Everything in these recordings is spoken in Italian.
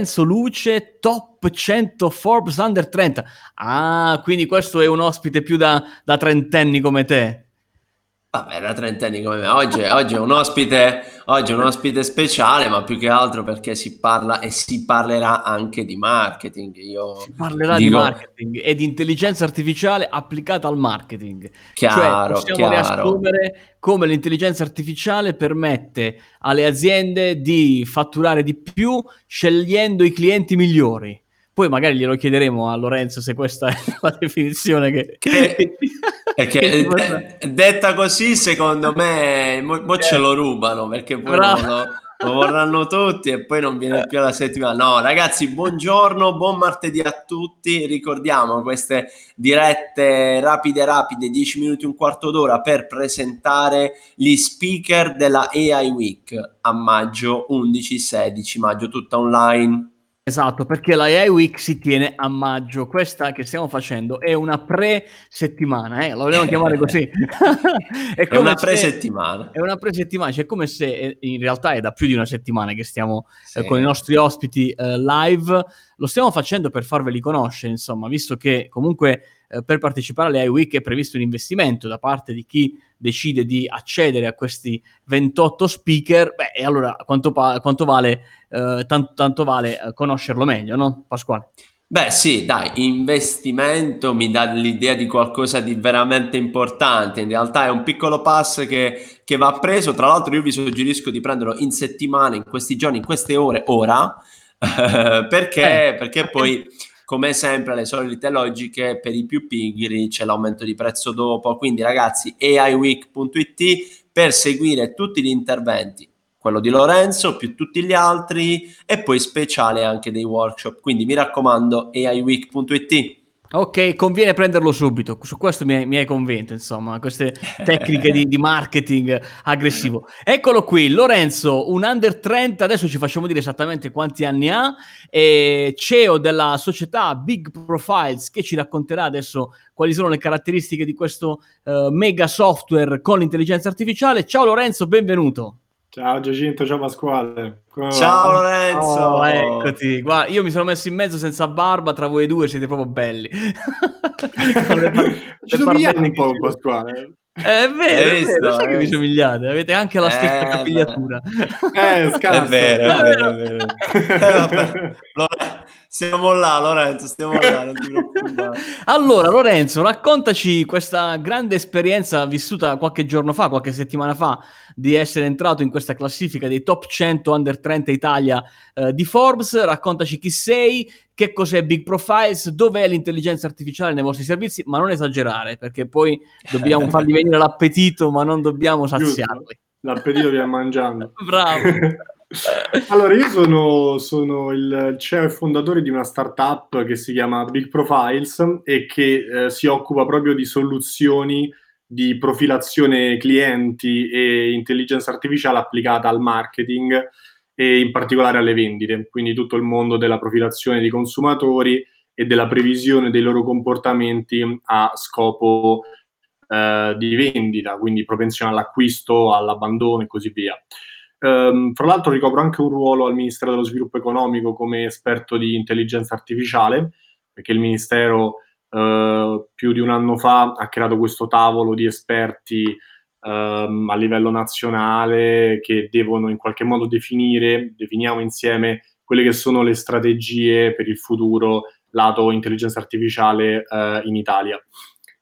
Lorenzo Luce, top 100 Forbes Under 30. Ah, quindi questo è un ospite più da, da trentenni come te. Vabbè, da trentenni come me. Oggi, oggi, è un ospite, oggi è un ospite speciale, ma più che altro perché si parla e si parlerà anche di marketing. Io si parlerà dico... di marketing e di intelligenza artificiale applicata al marketing. Chiaro, cioè, possiamo chiaro. riassumere come l'intelligenza artificiale permette alle aziende di fatturare di più scegliendo i clienti migliori. Poi magari glielo chiederemo a Lorenzo se questa è la definizione che... che, che, che detta così, secondo me, mo, mo ce lo rubano perché poi lo, lo, vorranno tutti e poi non viene più la settimana. No, ragazzi, buongiorno, buon martedì a tutti. Ricordiamo queste dirette rapide, rapide, 10 minuti, un quarto d'ora per presentare gli speaker della AI Week a maggio 11-16 maggio, tutta online. Esatto, perché la AI Week si tiene a maggio. Questa che stiamo facendo è una pre-settimana, eh? la vogliamo chiamare così. è, è, una pre-settimana. È una pre-settimana, cioè come se eh, in realtà è da più di una settimana che stiamo sì. eh, con i nostri ospiti eh, live. Lo stiamo facendo per farveli conoscere, insomma, visto che comunque eh, per partecipare alle AI Week è previsto un investimento da parte di chi decide di accedere a questi 28 speaker, beh, e allora quanto, pa- quanto vale, eh, tanto, tanto vale eh, conoscerlo meglio, no, Pasquale? Beh sì, dai, investimento mi dà l'idea di qualcosa di veramente importante, in realtà è un piccolo pass che, che va preso, tra l'altro io vi suggerisco di prenderlo in settimana, in questi giorni, in queste ore, ora, perché, eh. perché poi come sempre le solite logiche per i più pigri c'è l'aumento di prezzo dopo. Quindi ragazzi aiweek.it per seguire tutti gli interventi quello di Lorenzo più tutti gli altri e poi speciale anche dei workshop. Quindi mi raccomando aiweek.it Ok, conviene prenderlo subito, su questo mi hai, mi hai convinto, insomma, queste tecniche di, di, marketing aggressivo. Eccolo qui, Lorenzo, un under 30, adesso ci facciamo dire esattamente quanti anni ha, CEO della società Big Profiles che ci racconterà adesso quali sono le caratteristiche di questo uh, mega software con l'intelligenza artificiale. Ciao Lorenzo, benvenuto. Ciao Giacinto, ciao Pasquale. Come ciao va? Lorenzo. Oh, eccoti. Guarda, io mi sono messo in mezzo senza barba, tra voi due siete proprio belli. Ci somigliamo un po' Pasquale. Eh, è vero, è vero, sai che vi somigliate, avete anche la stessa eh, capigliatura. Eh, scazzo. È vero, è vero, è vero. eh, Siamo là, Lorenzo, stiamo là. Allora, Lorenzo, raccontaci questa grande esperienza vissuta qualche giorno fa, qualche settimana fa, di essere entrato in questa classifica dei top 100 under 30 Italia eh, di Forbes. Raccontaci chi sei, che cos'è Big Profiles, dov'è l'intelligenza artificiale nei vostri servizi, ma non esagerare, perché poi dobbiamo fargli venire l'appetito, ma non dobbiamo saziarli. L'appetito viene mangiando. Bravo. Allora, io sono, sono, il CEO e fondatore di una startup che si chiama Big Profiles e che eh, si occupa proprio di soluzioni di profilazione clienti e intelligenza artificiale applicata al marketing e in particolare alle vendite, quindi tutto il mondo della profilazione dei consumatori e della previsione dei loro comportamenti a scopo eh, di vendita, quindi propensione all'acquisto, all'abbandono e così via. Um, fra l'altro ricopro anche un ruolo al Ministero dello Sviluppo Economico come esperto di intelligenza artificiale, perché il Ministero uh, più di un anno fa ha creato questo tavolo di esperti um, a livello nazionale che devono in qualche modo definire, definiamo insieme quelle che sono le strategie per il futuro lato intelligenza artificiale uh, in Italia.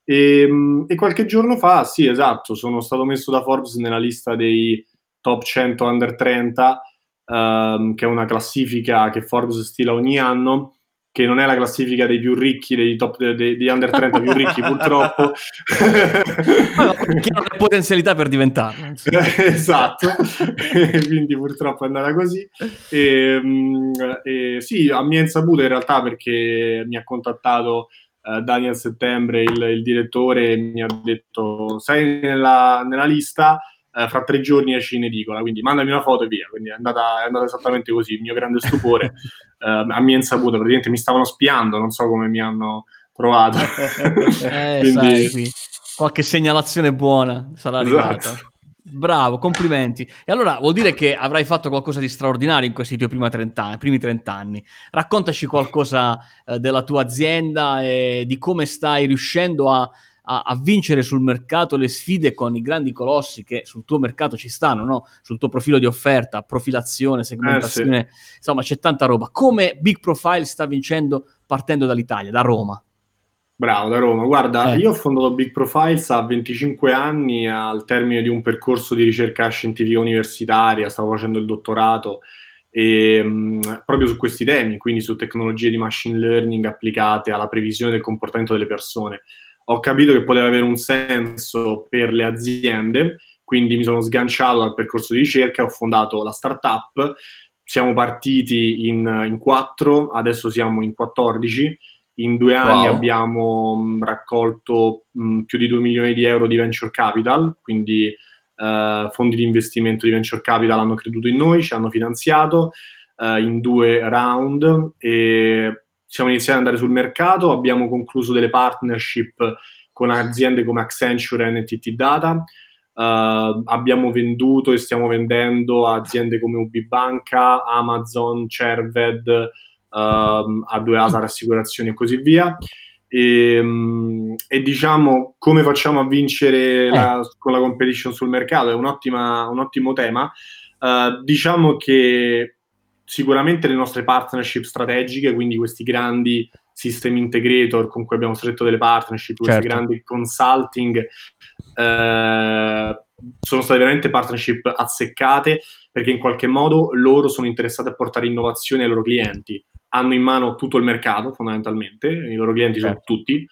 E, ehm, e, qualche giorno fa, sì, esatto, sono stato messo da Forbes nella lista dei top 100 under 30, um, che è una classifica che Forbes stila ogni anno, che non è la classifica dei più ricchi, dei top dei, dei under 30 più ricchi purtroppo. che ha la potenzialità per diventarlo. esatto, quindi purtroppo è andata così. E, um, e, sì, a mia insaputa in realtà perché mi ha contattato uh, Daniel Settembre, il, il direttore, e mi ha detto sei nella, nella lista, eh, fra tre giorni esci in edicola, quindi mandami una foto e via. Quindi è andata, è andata esattamente così. Il mio grande stupore, eh, a mia insaputa, praticamente mi stavano spiando, non so come mi hanno trovato. eh, quindi... sai, qualche segnalazione buona sarà esatto. arrivata. Bravo, complimenti. E allora vuol dire che avrai fatto qualcosa di straordinario in questi tuoi primi 30 anni. Primi 30 anni. Raccontaci qualcosa eh, della tua azienda e di come stai riuscendo a, a, a, vincere sul mercato le sfide con i grandi colossi che sul tuo mercato ci stanno, no? sul tuo profilo di offerta, profilazione, segmentazione, eh sì. insomma c'è tanta roba. Come Big Profile sta vincendo partendo dall'Italia, da Roma? Bravo, da Roma. Guarda, eh. io ho fondato Big Profiles a 25 anni al termine di un percorso di ricerca scientifica universitaria, stavo facendo il dottorato e, mh, proprio su questi temi, quindi su tecnologie di machine learning applicate alla previsione del comportamento delle persone. Ho capito che poteva avere un senso per le aziende, quindi mi sono sganciato dal percorso di ricerca ho fondato la startup. Siamo partiti in, in quattro, adesso siamo in 14 in due anni wow. abbiamo raccolto mh, più di 2 milioni di euro di venture capital, quindi uh, fondi di investimento di venture capital hanno creduto in noi, ci hanno finanziato uh, in due round e siamo iniziati ad andare sul mercato, abbiamo concluso delle partnership con aziende come Accenture e NTT Data, uh, abbiamo venduto e stiamo vendendo aziende come UB Banca, Amazon, Cerved, uh, a due ASAR assicurazioni e così via. E, um, e, diciamo come facciamo a vincere eh. la, con la competition sul mercato è un, un ottimo tema. Uh, diciamo che sicuramente le nostre partnership strategiche, quindi questi grandi system integrator con cui abbiamo stretto delle partnership, certo. questi grandi consulting, eh, sono state veramente partnership azzeccate perché in qualche modo loro sono interessati a portare innovazione ai loro clienti hanno in mano tutto il mercato fondamentalmente, i loro clienti sono certo. tutti,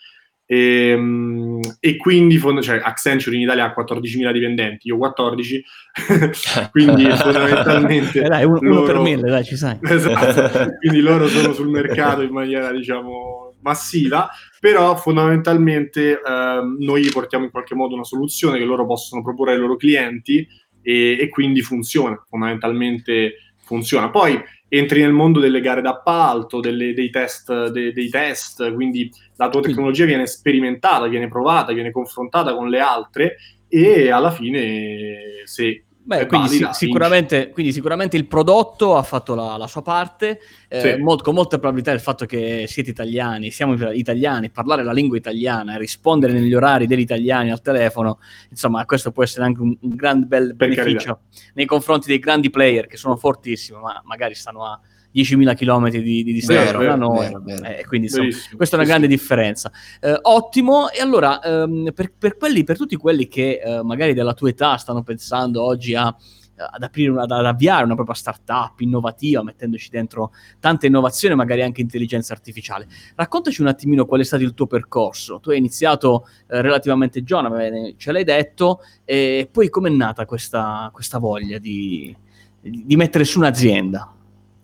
e, ehm, e, quindi cioè, Accenture in Italia ha 14.000 dipendenti, io 14, quindi fondamentalmente... Eh dai, uno, loro, uno, per mille, dai, ci sai. Esatto, quindi loro sono sul mercato in maniera, diciamo, massiva, però fondamentalmente eh, noi portiamo in qualche modo una soluzione che loro possono proporre ai loro clienti e, e quindi funziona, fondamentalmente funziona. Poi entri nel mondo delle gare d'appalto, delle, dei, test, de, dei test, quindi la tua tecnologia viene sperimentata, viene provata, viene confrontata con le altre e alla fine se Beh, quindi, valida, sì, sicuramente, quindi, sicuramente, il prodotto ha fatto la, la sua parte, eh, sì. molt, con molta probabilità il fatto che siete italiani, siamo italiani, parlare la lingua italiana rispondere negli orari degli italiani al telefono, insomma questo può essere anche un, un gran bel beneficio nei confronti dei grandi player che sono fortissimi, ma magari stanno a 10.000 km di, di distanza da noi. Eh, quindi insomma, questa è una grande differenza. Eh, ottimo, e allora ehm, per, per, quelli, per, tutti quelli che eh, magari della tua età stanno pensando oggi a ad aprire una, ad avviare una propria startup innovativa, mettendoci dentro tanta innovazione, magari anche intelligenza artificiale. Raccontaci un attimino qual è stato il tuo percorso. Tu hai iniziato eh, relativamente giovane, ce l'hai detto, e poi com'è nata questa, questa voglia di, di mettere su un'azienda?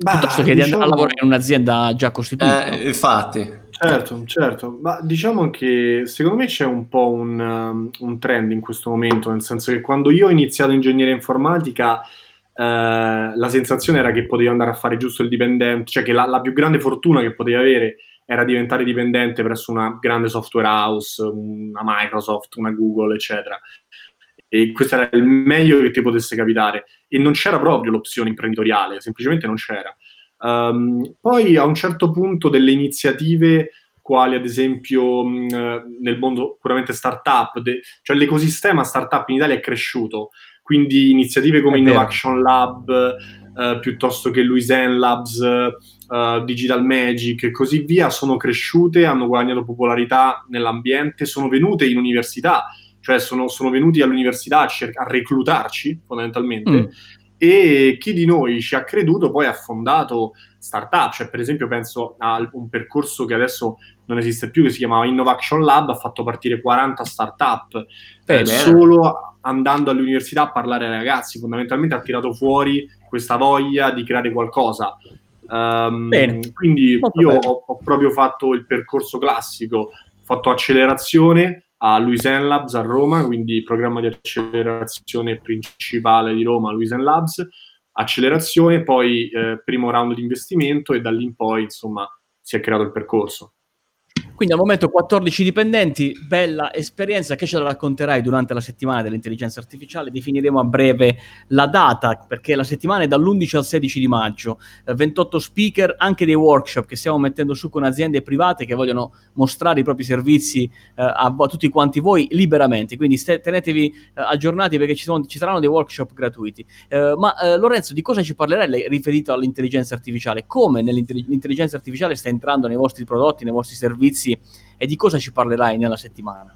Bah, piuttosto che diciamo... di lavorare in un'azienda già costituita. Eh, infatti. Certo, certo, ma diciamo che secondo me c'è un po' un, um, un, trend in questo momento, nel senso che quando io ho iniziato ingegneria informatica eh, la sensazione era che potevi andare a fare giusto il dipendente, cioè che la, la più grande fortuna che potevi avere era diventare dipendente presso una grande software house, una Microsoft, una Google, eccetera e questo era il meglio che ti potesse capitare. E non c'era proprio l'opzione imprenditoriale, semplicemente non c'era. Um, poi a un certo punto delle iniziative quali ad esempio mh, nel mondo puramente startup, de- cioè l'ecosistema startup in Italia è cresciuto, quindi iniziative come Innovation Lab, uh, piuttosto che Luisen Labs, uh, Digital Magic e così via, sono cresciute, hanno guadagnato popolarità nell'ambiente, sono venute in università cioè sono, sono venuti all'università a, cer- a reclutarci fondamentalmente. Mm. E chi di noi ci ha creduto poi ha fondato startup, cioè per esempio penso a un percorso che adesso non esiste più, che si chiamava Innovation Lab, ha fatto partire 40 startup eh, solo andando all'università a parlare ai ragazzi, fondamentalmente ha tirato fuori questa voglia di creare qualcosa. Um, quindi Molto io ho, ho, proprio fatto il percorso classico, ho fatto accelerazione, a Luisen Labs a Roma, quindi programma di accelerazione principale di Roma, Luisen Labs, accelerazione, poi eh, primo round di investimento e da lì in poi insomma si è creato il percorso. Quindi al momento 14 dipendenti, bella esperienza che ce la racconterai durante la settimana dell'intelligenza artificiale. Definiremo a breve la data perché la settimana è dall'11 al 16 di maggio. Eh, 28 speaker, anche dei workshop che stiamo mettendo su con aziende private che vogliono mostrare i propri servizi eh, a, a, tutti quanti voi liberamente. Quindi st- tenetevi eh, aggiornati perché ci, sono, ci, saranno dei workshop gratuiti. Eh, ma eh, Lorenzo, di cosa ci parlerai riferito all'intelligenza artificiale? Come l'intelligenza artificiale sta entrando nei vostri prodotti, nei vostri servizi? E di cosa ci parlerai nella settimana?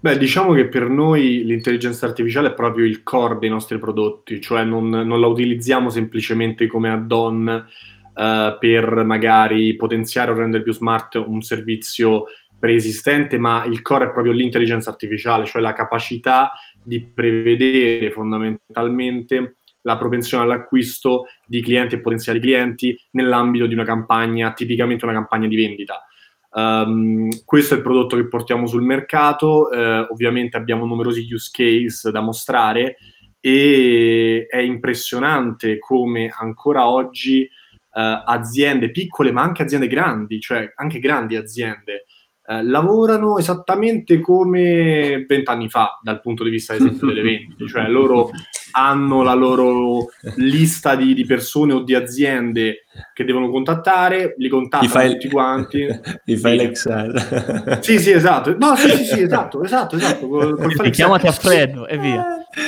Beh, diciamo che per noi l'intelligenza artificiale è proprio il core dei nostri prodotti, cioè non, non la utilizziamo semplicemente come add-on eh, per magari potenziare o rendere più smart un servizio preesistente, ma il core è proprio l'intelligenza artificiale, cioè la capacità di prevedere fondamentalmente la propensione all'acquisto di clienti e potenziali clienti nell'ambito di una campagna, tipicamente una campagna di vendita. Um, questo è il prodotto che portiamo sul mercato, eh, ovviamente abbiamo numerosi use case da mostrare e è impressionante come ancora oggi eh, aziende piccole ma anche aziende grandi, cioè anche grandi aziende, eh, lavorano esattamente come vent'anni fa dal punto di vista, delle vendite, cioè loro hanno la loro lista di, di, persone o di aziende che devono contattare, li contattano fai, tutti quanti. Gli fai l'Excel. Sì, sì, esatto. No, sì, sì, sì esatto, esatto, esatto. Col, col chiamati a freddo e via.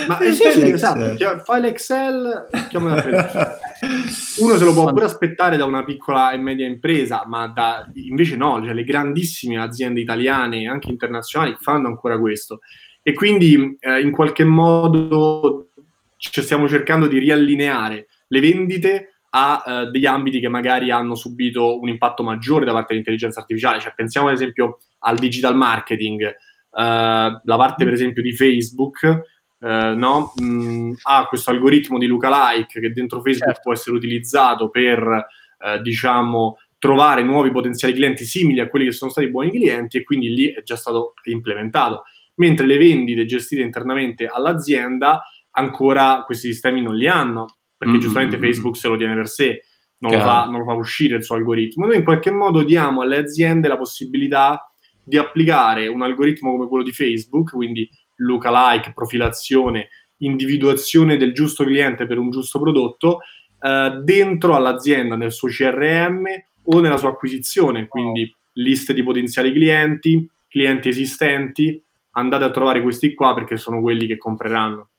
Ma eh, sì, sì, esatto, fai l'Excel, chiamati a freddo. Uno se lo può pure aspettare da una piccola e media impresa, ma da, invece no, cioè le grandissime aziende italiane, anche internazionali, fanno ancora questo. E quindi eh, in qualche modo ci stiamo cercando di riallineare le vendite a uh, degli ambiti che magari hanno subito un impatto maggiore da parte dell'intelligenza artificiale. Cioè, pensiamo ad esempio al digital marketing, uh, la parte per esempio di Facebook. Uh, no? mm, ha questo algoritmo di lookalike che dentro Facebook certo. può essere utilizzato per diciamo trovare nuovi potenziali clienti simili a quelli che sono stati buoni clienti e quindi lì è già stato implementato. Mentre le vendite gestite internamente all'azienda ancora questi sistemi non li hanno, perché mm-hmm. giustamente mm, mm. Facebook se lo tiene per sé, non lo, fa, non lo, fa, uscire il suo algoritmo. Noi in qualche modo diamo alle aziende la possibilità di applicare un algoritmo come quello di Facebook, quindi lookalike, profilazione, individuazione del giusto cliente per un giusto prodotto, eh, dentro all'azienda, nel suo CRM o nella sua acquisizione, quindi liste di potenziali clienti, clienti esistenti, andate a trovare questi qua perché sono quelli che compreranno.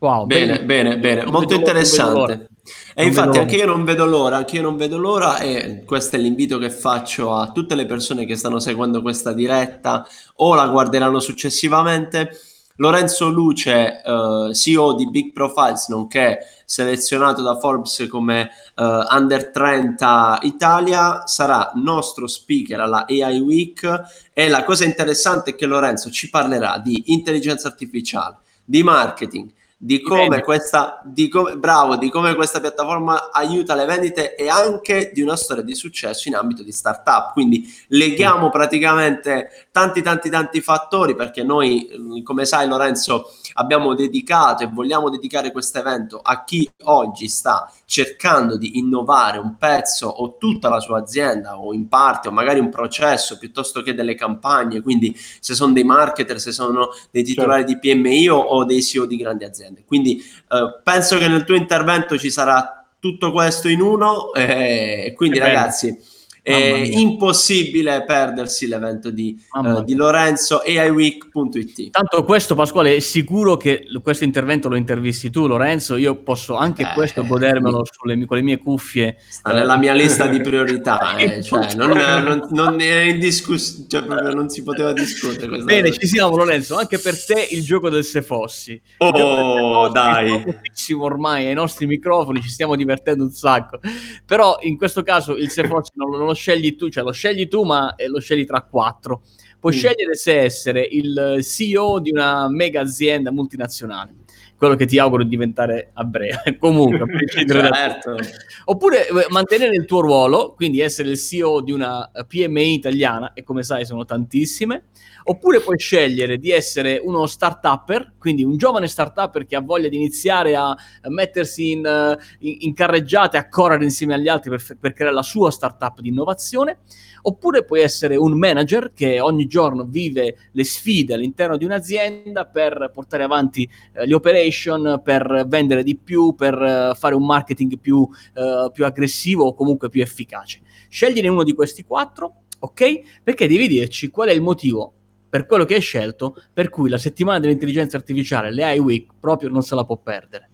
Wow, bene, bene, bene, non molto interessante. E infatti anche io non vedo l'ora, anche io non vedo l'ora e questo è l'invito che faccio a tutte le persone che stanno seguendo questa diretta o la guarderanno successivamente. Lorenzo Luce, uh, CEO di Big Profiles, nonché selezionato da Forbes come uh, Under 30 Italia, sarà nostro speaker alla AI Week. E la cosa interessante è che Lorenzo ci parlerà di intelligenza artificiale, di marketing, di come, questa, di come, bravo, di come questa piattaforma aiuta le vendite e anche di una storia di successo in ambito di startup. Quindi leghiamo praticamente tanti, tanti, tanti fattori perché noi, come sai Lorenzo, abbiamo dedicato e vogliamo dedicare questo evento a chi oggi sta cercando di innovare un pezzo o tutta la sua azienda o in parte o magari un processo piuttosto che delle campagne. Quindi se sono dei marketer, se sono dei titolari certo. di PMI o dei CEO di grandi aziende aziende. Quindi eh, penso che nel tuo intervento ci sarà tutto questo in uno eh, e quindi ragazzi è impossibile perdersi l'evento di, uh, di Lorenzo aiweek.it. Tanto questo Pasquale è sicuro che questo intervento lo intervisti tu Lorenzo, io posso anche eh, questo godermelo sulle, con le mie cuffie. Sta nella mia lista di priorità, eh, cioè, non, non, non, è in discussione, cioè, non si poteva discutere. Bene, ci siamo Lorenzo, anche per te il gioco del se fossi. Oh, dai. Ormai ai nostri microfoni ci stiamo divertendo un sacco, però in questo caso il se fossi non, non lo scegli tu, cioè lo scegli tu, ma eh, lo scegli tra quattro. Puoi mm. scegliere se essere il CEO di una mega azienda multinazionale, quello che ti auguro di diventare a breve. Comunque, certo. Oppure eh, mantenere il tuo ruolo, quindi essere il CEO di una PMI italiana, e come sai sono tantissime, oppure puoi scegliere di essere uno start-upper, quindi un giovane start-upper che ha voglia di iniziare a mettersi in, eh, in, in carreggiate, a correre insieme agli altri per, per creare la sua start-up di innovazione, oppure puoi essere un manager che ogni giorno vive le sfide all'interno di un'azienda per portare avanti eh, le operation, per vendere di più, per eh, fare un marketing più, eh, più aggressivo o comunque più efficace. Scegliene uno di questi quattro, ok? Perché devi dirci qual è il motivo per quello che hai scelto, per cui la settimana dell'intelligenza artificiale, le AI Week, proprio non se la può perdere.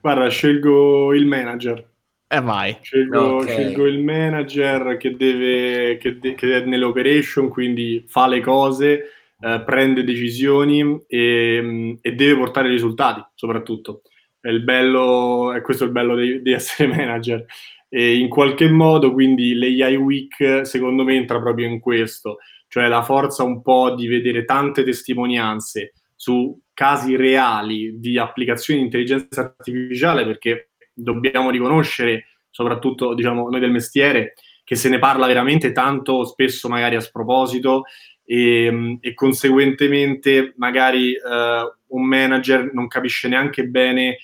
Guarda, scelgo il manager. E eh vai. Scelgo, okay. scelgo, il manager che, deve, che, de- che è nelle operation, quindi fa le cose, eh, prende decisioni e, e, deve portare risultati, soprattutto. È il bello, è questo il bello di, di essere manager. E in qualche modo, quindi, l'AI Week, secondo me, entra proprio in questo cioè la forza un po' di vedere tante testimonianze su casi reali di applicazioni di intelligenza artificiale, perché dobbiamo riconoscere, soprattutto diciamo noi del mestiere, che se ne parla veramente tanto, spesso magari a sproposito, e, e conseguentemente magari eh, un manager non capisce neanche bene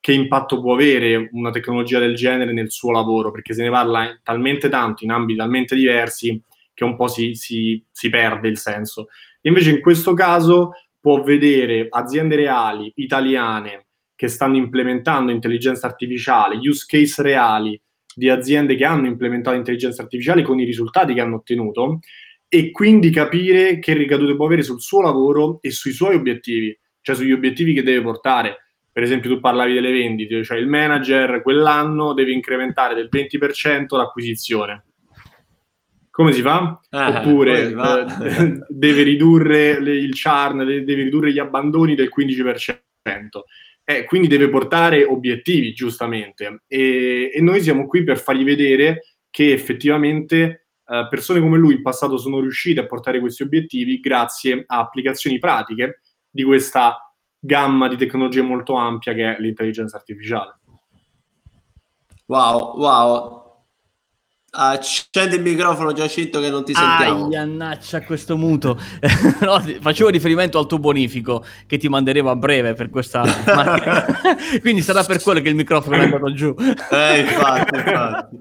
che impatto può avere una tecnologia del genere nel suo lavoro, perché se ne parla talmente tanto in ambiti talmente diversi che un po' si, si, si perde il senso. Invece in questo caso può vedere aziende reali, italiane, che stanno implementando intelligenza artificiale, use case reali di aziende che hanno implementato intelligenza artificiale con i risultati che hanno ottenuto e quindi capire che ricadute può avere sul suo lavoro e sui suoi obiettivi, cioè sugli obiettivi che deve portare. Per esempio, tu parlavi delle vendite, cioè il manager quell'anno deve incrementare del 20% l'acquisizione come si fa? Ah, Oppure si fa? Eh, deve ridurre le, il charn, deve ridurre gli abbandoni del 15%. Eh, quindi deve portare obiettivi, giustamente. E, e, noi siamo qui per fargli vedere che effettivamente eh, persone come lui in passato sono riuscite a portare questi obiettivi grazie a applicazioni pratiche di questa gamma di tecnologie molto ampia che è l'intelligenza artificiale. Wow, wow, Accendi il microfono Giacinto che non ti sentiamo. Aiannaccia questo muto. no, facevo riferimento al tuo bonifico che ti manderemo a breve per questa Quindi sarà per quello che il microfono è andato giù. eh, infatti, infatti.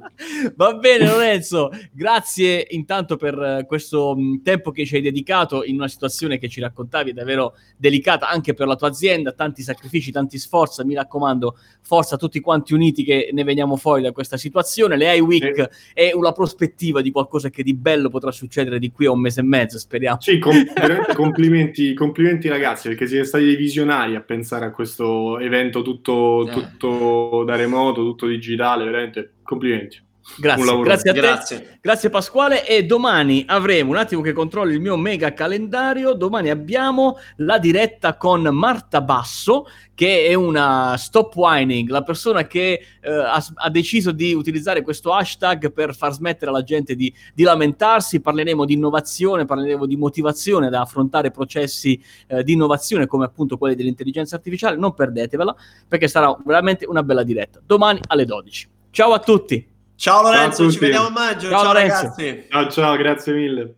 Va bene Lorenzo, grazie intanto per questo tempo che ci hai dedicato in una situazione che ci raccontavi davvero delicata anche per la tua azienda, tanti sacrifici, tanti sforzi, mi raccomando, forza tutti quanti uniti che ne veniamo fuori da questa situazione. Le iWeek eh è una prospettiva di qualcosa che di bello potrà succedere di qui a un mese e mezzo, speriamo. Sì, com- complimenti, complimenti ragazzi, perché siete stati dei visionari a pensare a questo evento tutto, eh. tutto da remoto, tutto digitale, veramente complimenti. Grazie, grazie a te, grazie. grazie Pasquale e domani avremo un attimo che controllo il mio mega calendario, domani abbiamo la diretta con Marta Basso che è una stop whining, la persona che eh, ha, ha, deciso di utilizzare questo hashtag per far smettere alla gente di, di, lamentarsi, parleremo di innovazione, parleremo di motivazione da affrontare processi eh, di innovazione come appunto quelli dell'intelligenza artificiale, non perdetevela perché sarà veramente una bella diretta, domani alle 12. Ciao a tutti! Ciao Lorenzo, ciao ci vediamo a maggio. Ciao, ciao ragazzi. Ciao ciao, grazie mille.